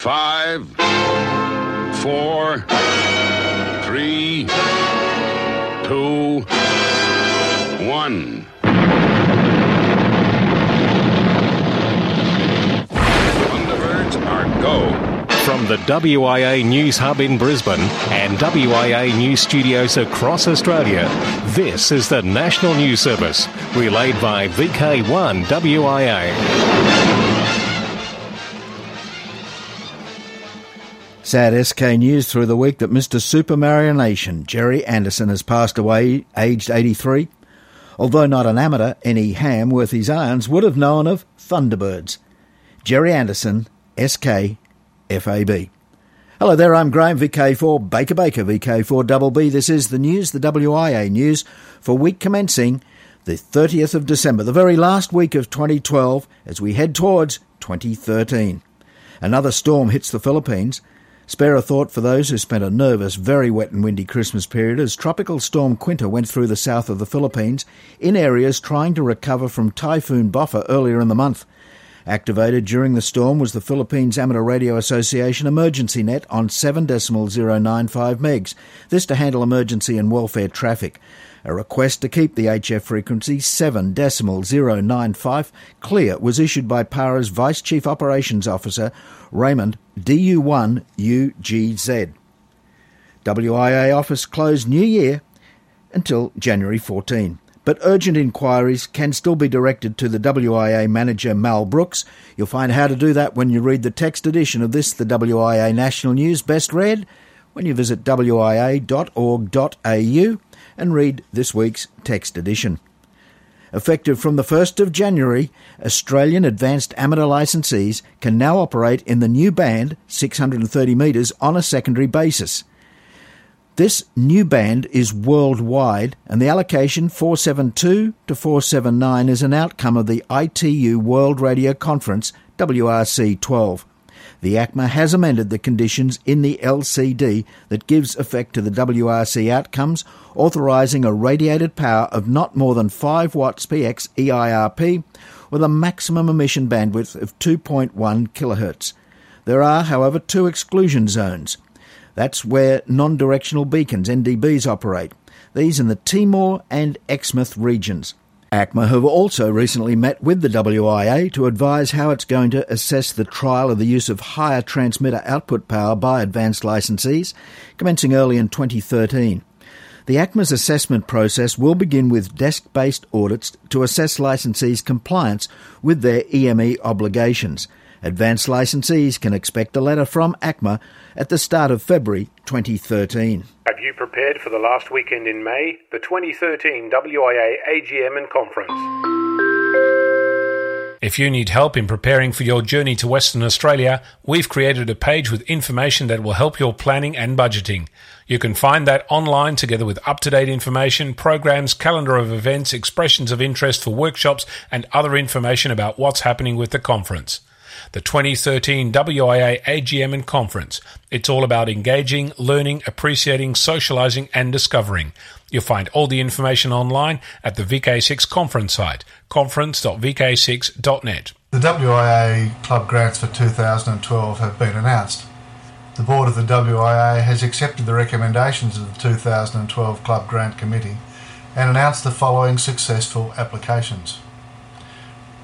Five, four, three, two, one. Thunderbirds are go. From the WIA News Hub in Brisbane and WIA News Studios across Australia, this is the National News Service, relayed by VK1 WIA. Sad SK news through the week that Mr. Super Mario Nation, Gerry Anderson, has passed away, aged 83. Although not an amateur, any ham worth his irons would have known of Thunderbirds. Gerry Anderson, SK, FAB. Hello there, I'm Graham, VK4 Baker Baker, VK4 Double B. This is the news, the WIA news, for week commencing the 30th of December, the very last week of 2012, as we head towards 2013. Another storm hits the Philippines. Spare a thought for those who spent a nervous, very wet and windy Christmas period as Tropical Storm Quinta went through the south of the Philippines in areas trying to recover from Typhoon Bopha earlier in the month. Activated during the storm was the Philippines Amateur Radio Association emergency net on 7.095 megs, this to handle emergency and welfare traffic. A request to keep the HF frequency 7.095 clear was issued by PARA's Vice Chief Operations Officer Raymond DU1UGZ. WIA office closed New Year until January 14 but urgent inquiries can still be directed to the WIA manager Mal Brooks. You'll find how to do that when you read the text edition of this, the WIA National News, best read when you visit wia.org.au and read this week's text edition. Effective from the 1st of January, Australian advanced amateur licensees can now operate in the new band, 630 metres, on a secondary basis. This new band is worldwide, and the allocation 472 to 479 is an outcome of the ITU World Radio Conference, WRC 12. The ACMA has amended the conditions in the LCD that gives effect to the WRC outcomes, authorising a radiated power of not more than 5 watts PX EIRP with a maximum emission bandwidth of 2.1 kHz. There are, however, two exclusion zones. That's where non directional beacons, NDBs, operate. These in the Timor and Exmouth regions. ACMA have also recently met with the WIA to advise how it's going to assess the trial of the use of higher transmitter output power by advanced licensees, commencing early in 2013. The ACMA's assessment process will begin with desk based audits to assess licensees' compliance with their EME obligations. Advanced licensees can expect a letter from ACMA at the start of February 2013. Have you prepared for the last weekend in May, the 2013 WIA AGM and Conference? If you need help in preparing for your journey to Western Australia, we've created a page with information that will help your planning and budgeting. You can find that online together with up to date information, programs, calendar of events, expressions of interest for workshops, and other information about what's happening with the conference the 2013 WIA AGM and Conference. It's all about engaging, learning, appreciating, socializing, and discovering. You'll find all the information online at the VK6 conference site, conference.vk6.net. The WIA Club grants for 2012 have been announced. The board of the WIA has accepted the recommendations of the 2012 Club Grant Committee and announced the following successful applications.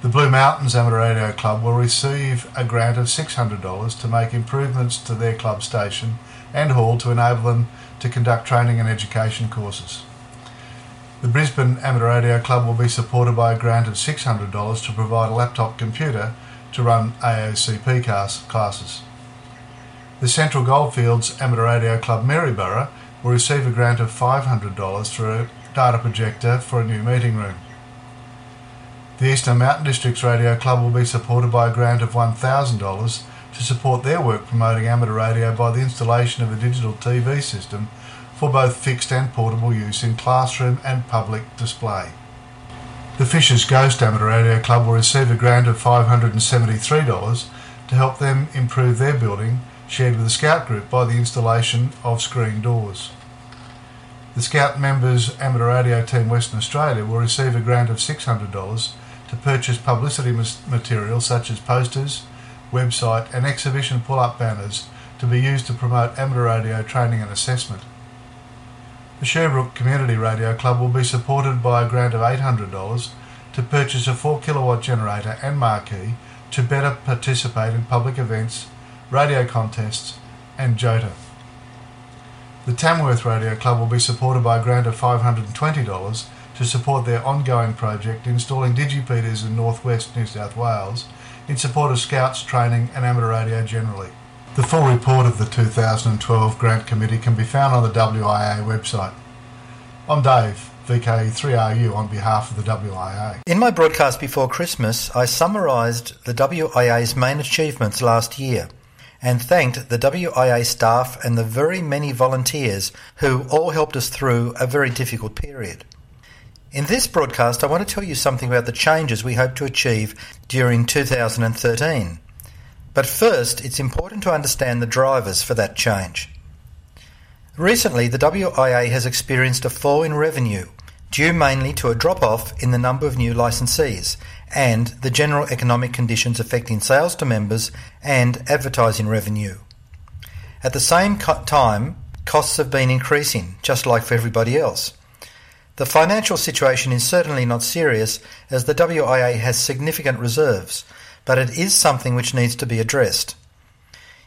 The Blue Mountains Amateur Radio Club will receive a grant of $600 to make improvements to their club station and hall to enable them to conduct training and education courses. The Brisbane Amateur Radio Club will be supported by a grant of $600 to provide a laptop computer to run AOCP classes. The Central Goldfields Amateur Radio Club Maryborough will receive a grant of $500 for a data projector for a new meeting room. The Eastern Mountain Districts Radio Club will be supported by a grant of $1,000 to support their work promoting amateur radio by the installation of a digital TV system for both fixed and portable use in classroom and public display. The Fishers Ghost Amateur Radio Club will receive a grant of $573 to help them improve their building, shared with the Scout Group by the installation of screen doors. The Scout members Amateur Radio Team Western Australia will receive a grant of $600 to purchase publicity material such as posters, website, and exhibition pull up banners to be used to promote amateur radio training and assessment. The Sherbrooke Community Radio Club will be supported by a grant of $800 to purchase a 4 kilowatt generator and marquee to better participate in public events, radio contests, and JOTA. The Tamworth Radio Club will be supported by a grant of $520 to support their ongoing project installing digipeaters in northwest New South Wales in support of Scouts training and amateur radio generally. The full report of the 2012 Grant Committee can be found on the WIA website. I'm Dave, VK3RU, on behalf of the WIA. In my broadcast before Christmas, I summarised the WIA's main achievements last year and thanked the WIA staff and the very many volunteers who all helped us through a very difficult period. In this broadcast, I want to tell you something about the changes we hope to achieve during 2013. But first, it's important to understand the drivers for that change. Recently, the WIA has experienced a fall in revenue due mainly to a drop off in the number of new licensees and the general economic conditions affecting sales to members and advertising revenue. At the same time, costs have been increasing, just like for everybody else. The financial situation is certainly not serious as the WIA has significant reserves, but it is something which needs to be addressed.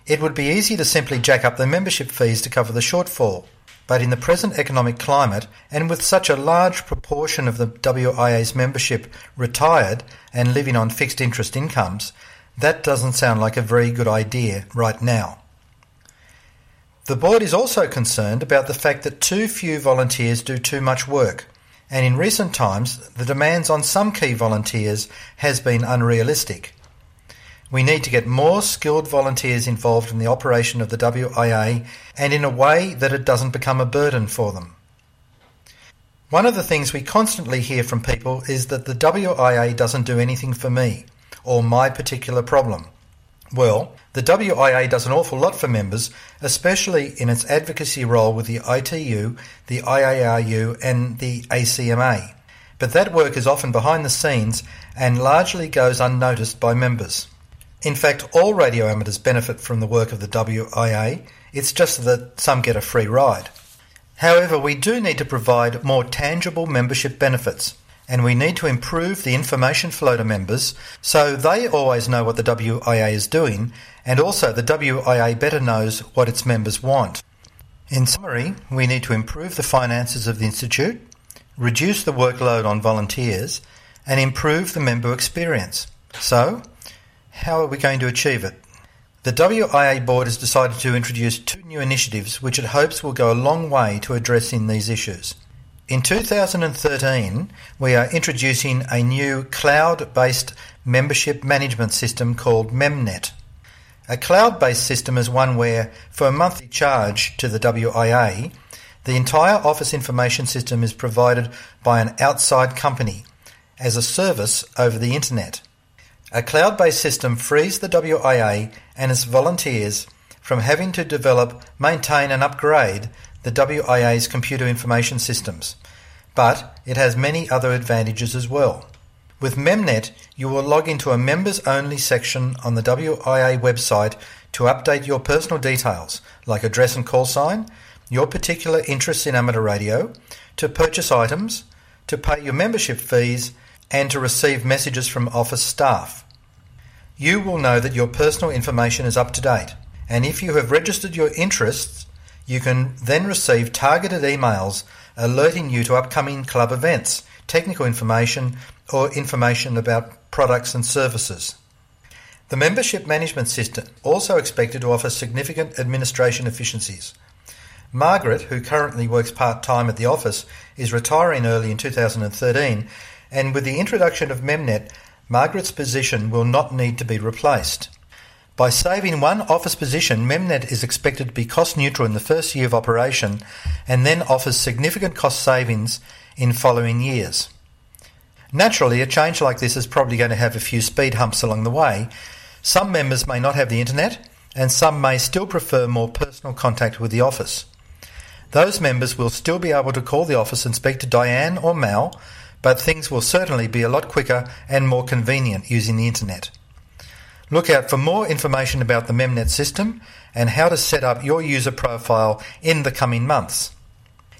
It would be easy to simply jack up the membership fees to cover the shortfall, but in the present economic climate, and with such a large proportion of the WIA's membership retired and living on fixed interest incomes, that doesn't sound like a very good idea right now. The board is also concerned about the fact that too few volunteers do too much work, and in recent times the demands on some key volunteers has been unrealistic. We need to get more skilled volunteers involved in the operation of the WIA and in a way that it doesn't become a burden for them. One of the things we constantly hear from people is that the WIA doesn't do anything for me or my particular problem. Well, the WIA does an awful lot for members, especially in its advocacy role with the ITU, the IARU, and the ACMA. But that work is often behind the scenes and largely goes unnoticed by members. In fact, all radio amateurs benefit from the work of the WIA, it's just that some get a free ride. However, we do need to provide more tangible membership benefits, and we need to improve the information flow to members so they always know what the WIA is doing, and also the WIA better knows what its members want. In summary, we need to improve the finances of the Institute, reduce the workload on volunteers, and improve the member experience. So, how are we going to achieve it? The WIA board has decided to introduce two new initiatives which it hopes will go a long way to addressing these issues. In 2013, we are introducing a new cloud based membership management system called MemNet. A cloud based system is one where, for a monthly charge to the WIA, the entire office information system is provided by an outside company as a service over the internet. A cloud-based system frees the WIA and its volunteers from having to develop, maintain and upgrade the WIA's computer information systems, but it has many other advantages as well. With MemNet, you will log into a members-only section on the WIA website to update your personal details, like address and call sign, your particular interests in amateur radio, to purchase items, to pay your membership fees, and to receive messages from office staff. You will know that your personal information is up to date, and if you have registered your interests, you can then receive targeted emails alerting you to upcoming club events, technical information, or information about products and services. The membership management system also expected to offer significant administration efficiencies. Margaret, who currently works part time at the office, is retiring early in 2013 and with the introduction of MemNet, Margaret's position will not need to be replaced. By saving one office position, MemNet is expected to be cost neutral in the first year of operation and then offers significant cost savings in following years. Naturally, a change like this is probably going to have a few speed humps along the way. Some members may not have the internet, and some may still prefer more personal contact with the office. Those members will still be able to call the office and speak to Diane or Mal but things will certainly be a lot quicker and more convenient using the internet. Look out for more information about the MEMNET system and how to set up your user profile in the coming months.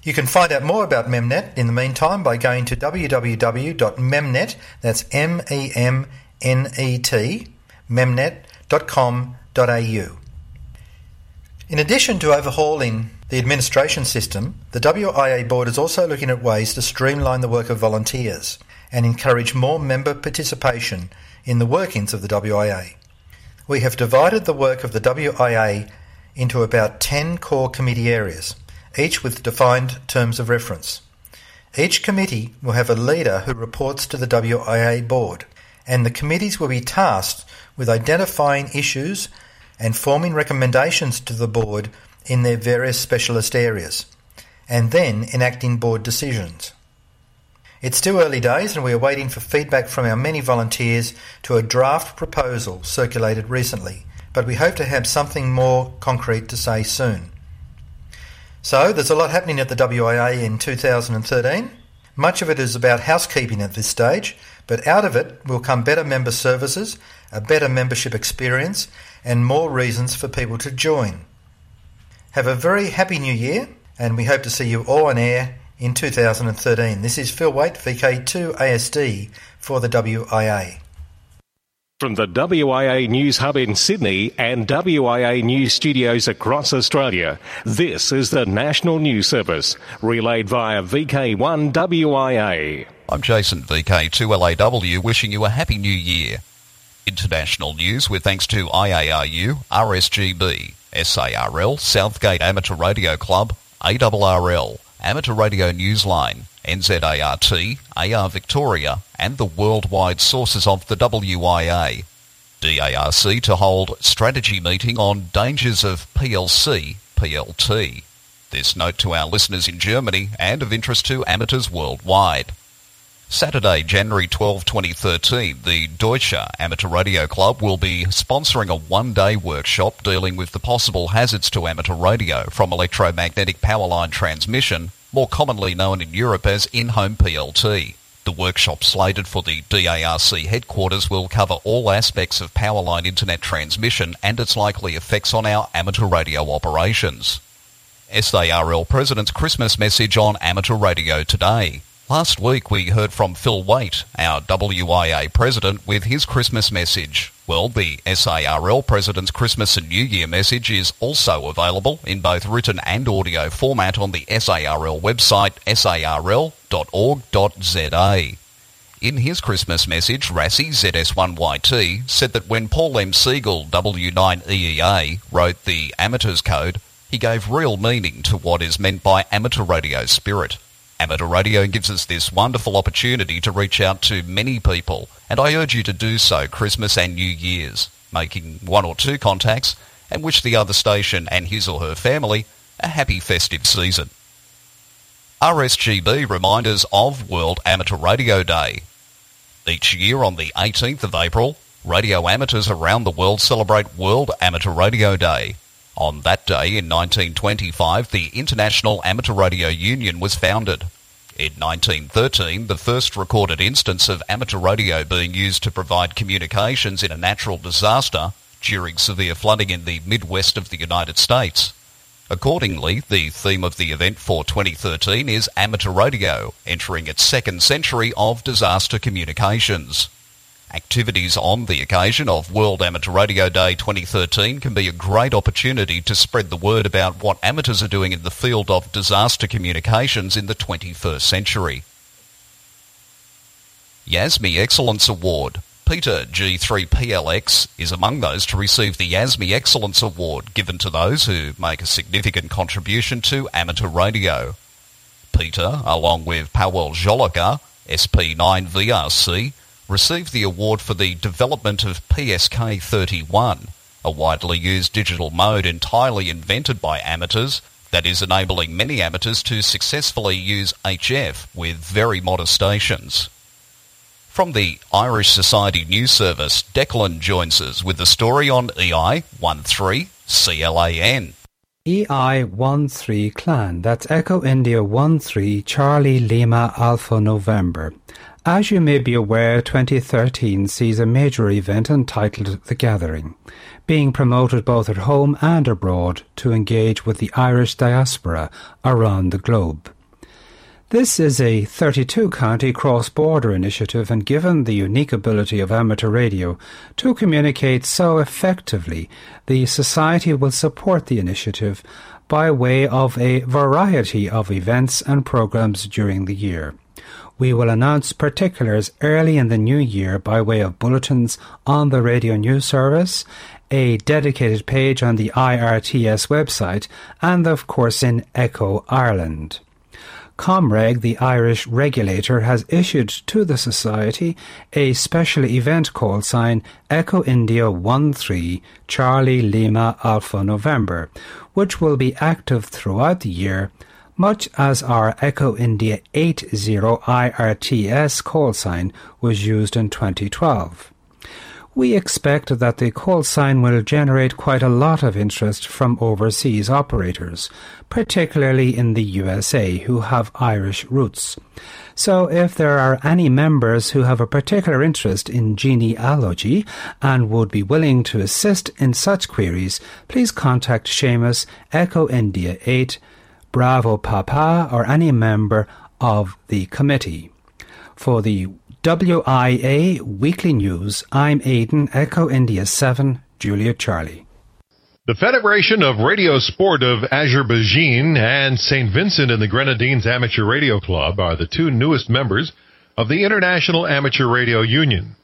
You can find out more about MEMNET in the meantime by going to www.memnet, that's M-E-M-N-E-T, memnet.com.au. In addition to overhauling the administration system, the WIA board is also looking at ways to streamline the work of volunteers and encourage more member participation in the workings of the WIA. We have divided the work of the WIA into about 10 core committee areas, each with defined terms of reference. Each committee will have a leader who reports to the WIA board, and the committees will be tasked with identifying issues and forming recommendations to the board in their various specialist areas, and then enacting board decisions. It's still early days and we are waiting for feedback from our many volunteers to a draft proposal circulated recently, but we hope to have something more concrete to say soon. So, there's a lot happening at the WIA in 2013. Much of it is about housekeeping at this stage, but out of it will come better member services, a better membership experience, and more reasons for people to join. Have a very happy new year, and we hope to see you all on air in 2013. This is Phil Wait, VK2 ASD for the WIA. From the WIA News Hub in Sydney and WIA News Studios across Australia, this is the National News Service, relayed via VK1 WIA. I'm Jason, VK2LAW, wishing you a happy new year. International news with thanks to IARU, RSGB, SARL, Southgate Amateur Radio Club, ARRL, Amateur Radio Newsline, NZART, AR Victoria, and the worldwide sources of the WIA. DARC to hold strategy meeting on dangers of PLC, PLT. This note to our listeners in Germany and of interest to amateurs worldwide. Saturday, January 12, 2013, the Deutsche Amateur Radio Club will be sponsoring a one-day workshop dealing with the possible hazards to amateur radio from electromagnetic power line transmission, more commonly known in Europe as in-home PLT. The workshop slated for the DARC headquarters will cover all aspects of power line internet transmission and its likely effects on our amateur radio operations. SARL President's Christmas message on amateur radio today. Last week we heard from Phil Wait, our WIA president, with his Christmas message. Well, the SARL president's Christmas and New Year message is also available in both written and audio format on the SARL website sarl.org.za. In his Christmas message, Rassi ZS1YT said that when Paul M. Segal W9EEA wrote the Amateurs Code, he gave real meaning to what is meant by amateur radio spirit. Amateur radio gives us this wonderful opportunity to reach out to many people, and I urge you to do so Christmas and New Year's, making one or two contacts and wish the other station and his or her family a happy festive season. RSGB reminders of World Amateur Radio Day. Each year on the 18th of April, radio amateurs around the world celebrate World Amateur Radio Day. On that day in 1925, the International Amateur Radio Union was founded. In 1913, the first recorded instance of amateur radio being used to provide communications in a natural disaster during severe flooding in the Midwest of the United States. Accordingly, the theme of the event for 2013 is amateur radio, entering its second century of disaster communications. Activities on the occasion of World Amateur Radio Day 2013 can be a great opportunity to spread the word about what amateurs are doing in the field of disaster communications in the 21st century. YASME Excellence Award. Peter G3PLX is among those to receive the YASME Excellence Award given to those who make a significant contribution to amateur radio. Peter, along with Pawel Jalocha, SP9VRC, received the award for the development of PSK 31, a widely used digital mode entirely invented by amateurs that is enabling many amateurs to successfully use HF with very modest stations. From the Irish Society News Service, Declan joins us with the story on EI 13 CLAN. EI13 Clan, that's Echo India 13 Charlie Lima Alpha November. As you may be aware, 2013 sees a major event entitled The Gathering, being promoted both at home and abroad to engage with the Irish diaspora around the globe. This is a 32 county cross border initiative, and given the unique ability of amateur radio to communicate so effectively, the Society will support the initiative by way of a variety of events and programs during the year. We will announce particulars early in the new year by way of bulletins on the radio news service, a dedicated page on the IRTS website, and of course in Echo Ireland. Comreg, the Irish regulator, has issued to the Society a special event call sign Echo India 13 Charlie Lima Alpha November, which will be active throughout the year, much as our Echo India 80 IRTS call sign was used in 2012 we expect that the call sign will generate quite a lot of interest from overseas operators, particularly in the USA, who have Irish roots. So if there are any members who have a particular interest in genealogy and would be willing to assist in such queries, please contact Seamus Echo India 8 Bravo Papa or any member of the committee. For the WIA Weekly News, I'm Aidan, Echo India 7, Julia Charlie. The Federation of Radio Sport of Azerbaijan and St. Vincent and the Grenadines Amateur Radio Club are the two newest members of the International Amateur Radio Union.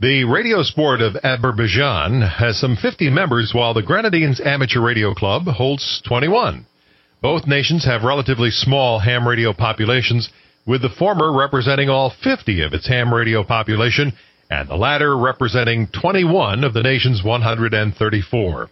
The Radio Sport of Azerbaijan has some 50 members while the Grenadines Amateur Radio Club holds 21. Both nations have relatively small ham radio populations with the former representing all 50 of its ham radio population and the latter representing 21 of the nation's 134.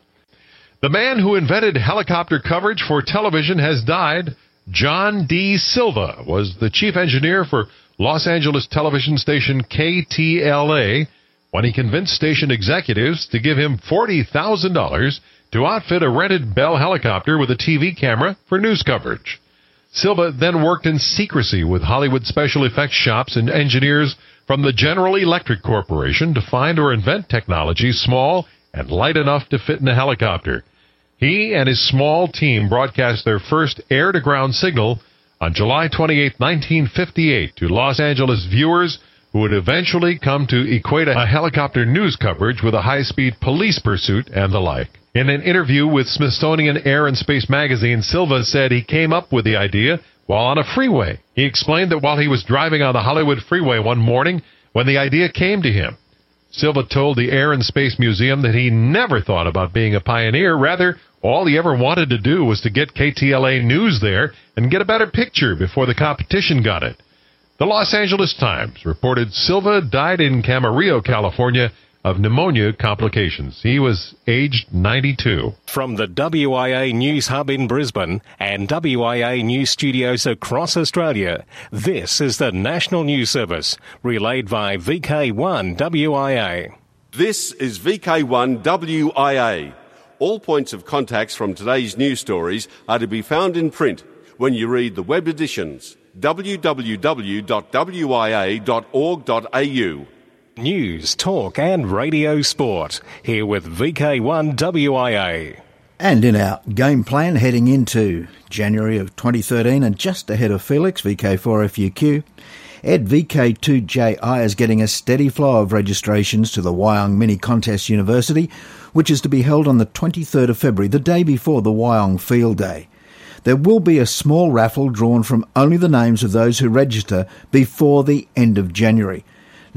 The man who invented helicopter coverage for television has died. John D. Silva was the chief engineer for Los Angeles television station KTLA when he convinced station executives to give him $40,000 to outfit a rented Bell helicopter with a TV camera for news coverage. Silva then worked in secrecy with Hollywood special effects shops and engineers from the General Electric Corporation to find or invent technology small and light enough to fit in a helicopter. He and his small team broadcast their first air to ground signal on July 28, 1958, to Los Angeles viewers who would eventually come to equate a helicopter news coverage with a high speed police pursuit and the like. In an interview with Smithsonian Air and Space magazine, Silva said he came up with the idea while on a freeway. He explained that while he was driving on the Hollywood freeway one morning when the idea came to him. Silva told the Air and Space Museum that he never thought about being a pioneer. Rather, all he ever wanted to do was to get KTLA News there and get a better picture before the competition got it. The Los Angeles Times reported Silva died in Camarillo, California of pneumonia complications. He was aged 92. From the WIA News Hub in Brisbane and WIA News Studios across Australia, this is the National News Service, relayed by VK1 WIA. This is VK1 WIA. All points of contacts from today's news stories are to be found in print when you read the web editions www.wia.org.au News, talk, and radio sport. Here with VK1 WIA. And in our game plan heading into January of 2013 and just ahead of Felix, VK4FUQ, Ed VK2JI is getting a steady flow of registrations to the Wyong Mini Contest University, which is to be held on the 23rd of February, the day before the Wyong Field Day. There will be a small raffle drawn from only the names of those who register before the end of January.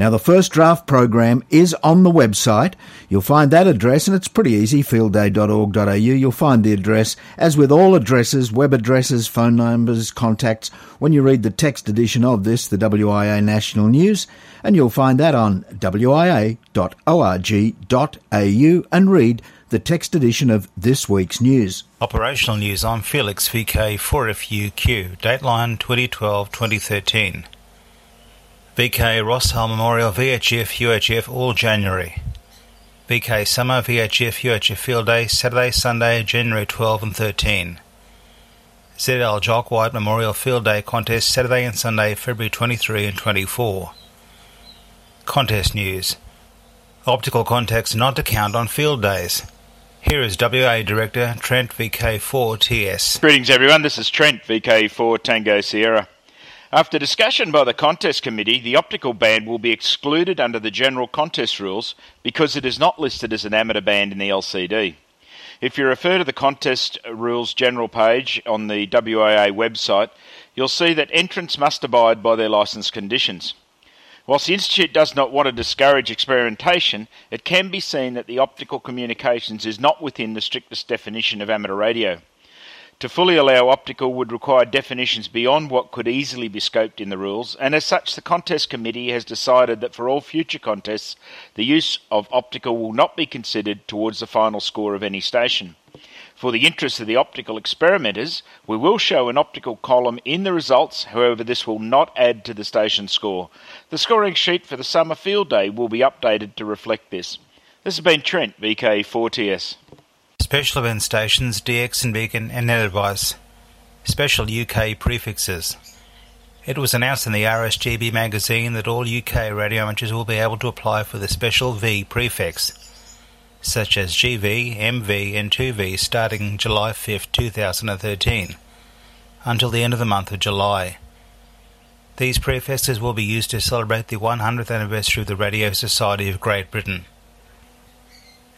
Now, the first draft program is on the website. You'll find that address, and it's pretty easy fieldday.org.au. You'll find the address, as with all addresses, web addresses, phone numbers, contacts, when you read the text edition of this, the WIA National News, and you'll find that on wia.org.au and read the text edition of this week's news. Operational news. I'm Felix VK 4FUQ, dateline 2012 2013. VK Ross Hull Memorial VHF UHF all January. VK Summer VHF UHF Field Day Saturday Sunday January 12 and 13. ZL Jock White Memorial Field Day Contest Saturday and Sunday February 23 and 24. Contest news. Optical contacts not to count on field days. Here is WA Director Trent VK4TS. Greetings everyone, this is Trent VK4 Tango Sierra. After discussion by the contest committee, the optical band will be excluded under the general contest rules because it is not listed as an amateur band in the LCD. If you refer to the contest rules general page on the WIA website, you'll see that entrants must abide by their licence conditions. Whilst the Institute does not want to discourage experimentation, it can be seen that the optical communications is not within the strictest definition of amateur radio. To fully allow optical would require definitions beyond what could easily be scoped in the rules, and as such, the contest committee has decided that for all future contests, the use of optical will not be considered towards the final score of any station. For the interest of the optical experimenters, we will show an optical column in the results, however, this will not add to the station score. The scoring sheet for the summer field day will be updated to reflect this. This has been Trent, VK4TS. Special event stations DX and Beacon and Net Advice. Special UK prefixes. It was announced in the RSGB magazine that all UK radio amateurs will be able to apply for the special V prefix, such as GV, MV, and 2V starting July 5, 2013, until the end of the month of July. These prefixes will be used to celebrate the 100th anniversary of the Radio Society of Great Britain.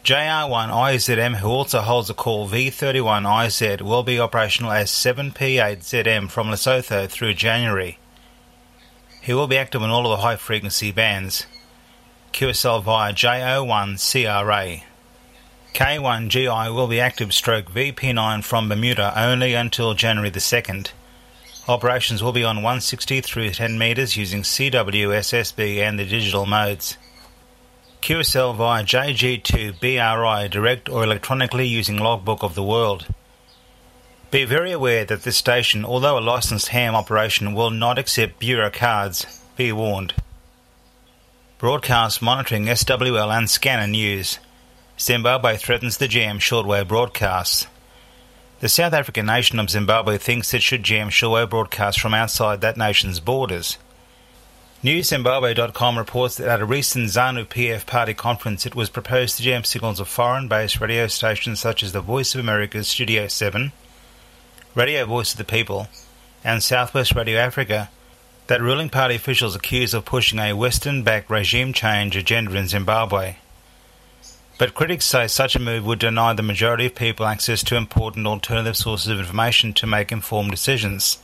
JR1IZM, who also holds a call V31IZ, will be operational as 7P8ZM from Lesotho through January. He will be active on all of the high frequency bands. QSL via JO1CRA. K1GI will be active stroke VP9 from Bermuda only until January the 2nd. Operations will be on 160 through 10 metres using CW, SSB and the digital modes. QSL via JG2 BRI direct or electronically using Logbook of the World. Be very aware that this station, although a licensed ham operation, will not accept Bureau cards. Be warned. Broadcast monitoring SWL and scanner news. Zimbabwe threatens to jam shortwave broadcasts. The South African nation of Zimbabwe thinks it should jam shortwave broadcasts from outside that nation's borders. NewZimbabwe.com reports that at a recent ZANU PF party conference, it was proposed to jam signals of foreign based radio stations such as the Voice of America's Studio 7, Radio Voice of the People, and Southwest Radio Africa that ruling party officials accuse of pushing a Western backed regime change agenda in Zimbabwe. But critics say such a move would deny the majority of people access to important alternative sources of information to make informed decisions.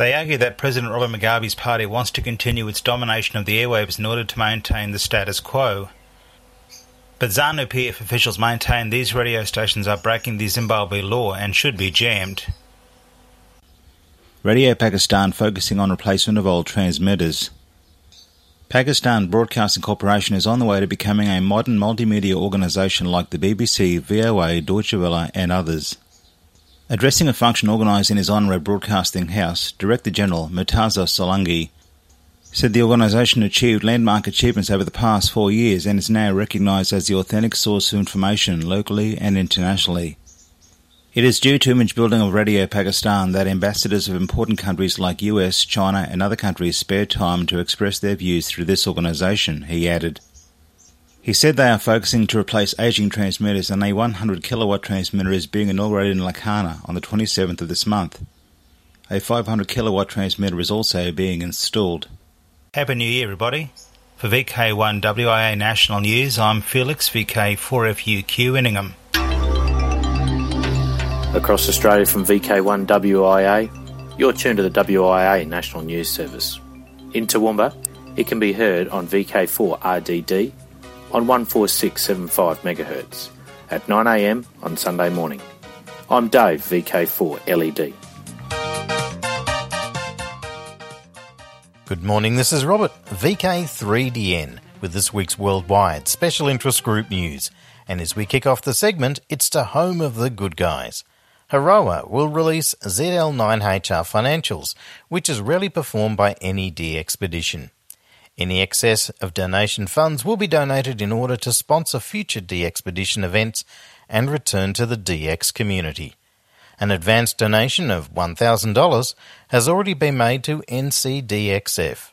They argue that President Robert Mugabe's party wants to continue its domination of the airwaves in order to maintain the status quo. But ZANU PF officials maintain these radio stations are breaking the Zimbabwe law and should be jammed. Radio Pakistan focusing on replacement of old transmitters. Pakistan Broadcasting Corporation is on the way to becoming a modern multimedia organisation like the BBC, VOA, Deutsche Welle, and others. Addressing a function organised in his honour at Broadcasting House, Director General Murtaza Solangi said the organisation achieved landmark achievements over the past four years and is now recognised as the authentic source of information locally and internationally. It is due to image building of Radio Pakistan that ambassadors of important countries like US, China, and other countries spare time to express their views through this organisation, he added. He said they are focusing to replace aging transmitters and a 100 kilowatt transmitter is being inaugurated in Larkana on the 27th of this month. A 500 kilowatt transmitter is also being installed. Happy New Year, everybody. For VK1 WIA National News, I'm Felix, VK4FUQ Inningham. Across Australia from VK1 WIA, you're tuned to the WIA National News Service. In Toowoomba, it can be heard on VK4 RDD on 14675 MHz at 9am on Sunday morning. I'm Dave, VK4 LED. Good morning, this is Robert, VK3DN, with this week's worldwide special interest group news. And as we kick off the segment, it's the home of the good guys. Haroa will release ZL9HR financials, which is rarely performed by any DXpedition. Any excess of donation funds will be donated in order to sponsor future DXpedition events and return to the DX community. An advance donation of $1,000 has already been made to NCDXF.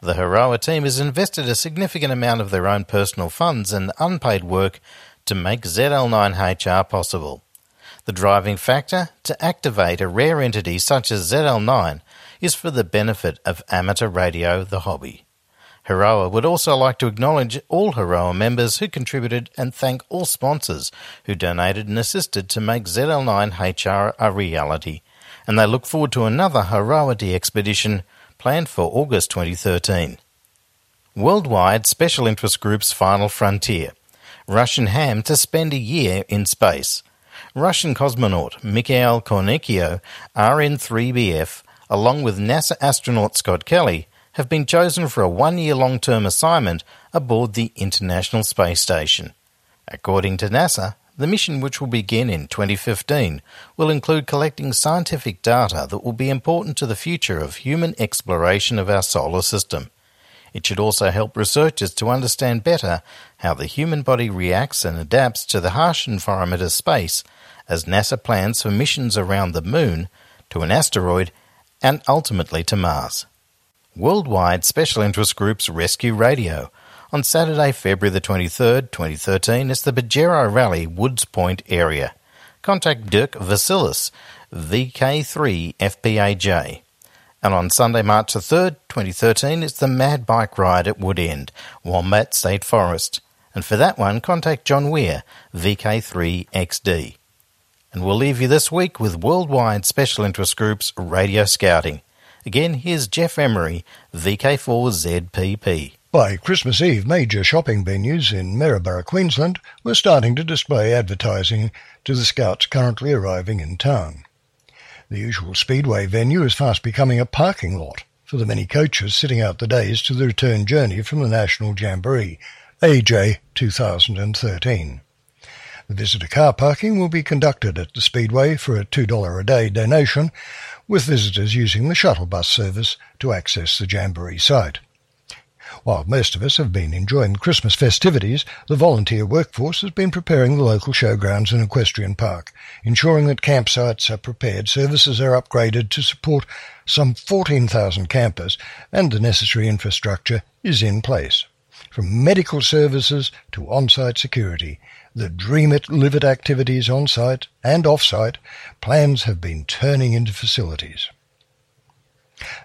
The Horowa team has invested a significant amount of their own personal funds and unpaid work to make ZL9HR possible. The driving factor to activate a rare entity such as ZL9 is for the benefit of amateur radio, the hobby. Horowa would also like to acknowledge all Horowa members who contributed and thank all sponsors who donated and assisted to make ZL9HR a reality. And they look forward to another Horowa expedition planned for August 2013. Worldwide Special Interest Group's Final Frontier. Russian ham to spend a year in space. Russian cosmonaut Mikhail Kornienko, RN3BF, along with NASA astronaut Scott Kelly, have been chosen for a one year long term assignment aboard the International Space Station. According to NASA, the mission, which will begin in 2015, will include collecting scientific data that will be important to the future of human exploration of our solar system. It should also help researchers to understand better how the human body reacts and adapts to the harsh environment of space as NASA plans for missions around the Moon, to an asteroid, and ultimately to Mars. Worldwide Special Interest Groups Rescue Radio. On Saturday, February the 23rd, 2013, is the Pajero Rally Woods Point area. Contact Dirk Vasilis, VK3FPAJ. And on Sunday, March the 3rd, 2013, is the Mad Bike Ride at Woodend, Wombat State Forest. And for that one, contact John Weir, VK3XD. And we'll leave you this week with Worldwide Special Interest Groups Radio Scouting. Again, here's Jeff Emery, VK4ZPP. By Christmas Eve, major shopping venues in Maryborough, Queensland were starting to display advertising to the scouts currently arriving in town. The usual speedway venue is fast becoming a parking lot for the many coaches sitting out the days to the return journey from the National Jamboree, AJ 2013. The visitor car parking will be conducted at the Speedway for a $2 a day donation, with visitors using the shuttle bus service to access the Jamboree site. While most of us have been enjoying the Christmas festivities, the volunteer workforce has been preparing the local showgrounds and equestrian park, ensuring that campsites are prepared, services are upgraded to support some 14,000 campers, and the necessary infrastructure is in place. From medical services to on-site security, the Dream It, Live It activities on site and off site, plans have been turning into facilities.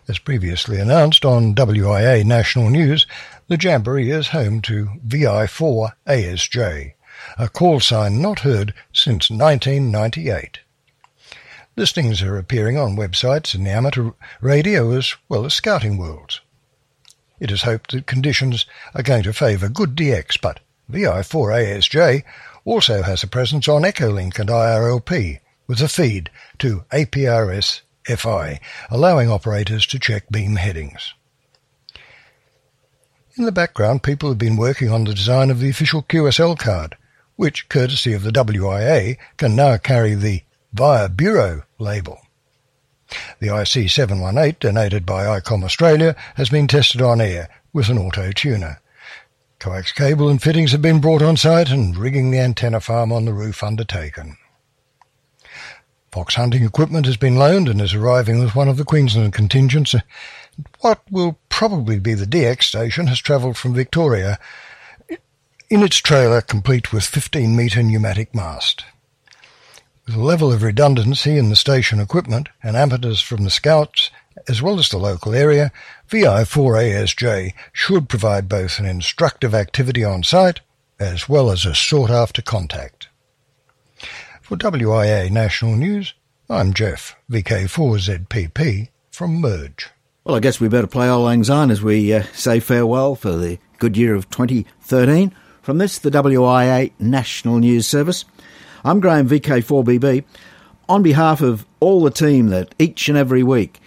As previously announced on WIA National News, the Jamboree is home to VI4 ASJ, a call sign not heard since 1998. Listings are appearing on websites in the amateur radio as well as scouting worlds. It is hoped that conditions are going to favour good DX, but VI4ASJ also has a presence on Echolink and IRLP with a feed to APRS FI, allowing operators to check beam headings. In the background, people have been working on the design of the official QSL card, which, courtesy of the WIA, can now carry the Via Bureau label. The IC718, donated by ICOM Australia, has been tested on air with an auto tuner. Coax cable and fittings have been brought on site and rigging the antenna farm on the roof undertaken. Fox hunting equipment has been loaned and is arriving with one of the Queensland contingents. What will probably be the DX station has travelled from Victoria in its trailer complete with 15 metre pneumatic mast. With a level of redundancy in the station equipment and amateurs from the Scouts as well as the local area, VI4ASJ should provide both an instructive activity on site as well as a sought-after contact. For WIA National News, I'm Jeff, VK4ZPP from Merge. Well, I guess we better play Auld Lang Syne as we uh, say farewell for the good year of 2013. From this, the WIA National News Service, I'm Graham, VK4BB. On behalf of all the team that each and every week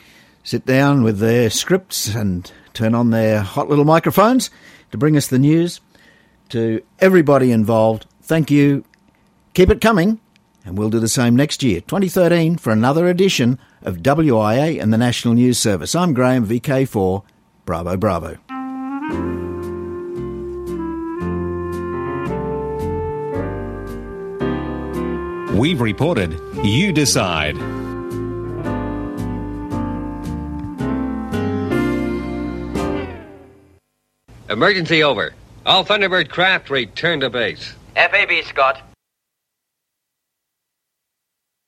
sit down with their scripts and turn on their hot little microphones to bring us the news. To everybody involved, thank you. Keep it coming, and we'll do the same next year, 2013, for another edition of WIA and the National News Service. I'm Graham, VK4. Bravo, bravo. We've reported, you decide. Emergency over. All Thunderbird craft return to base. FAB, Scott.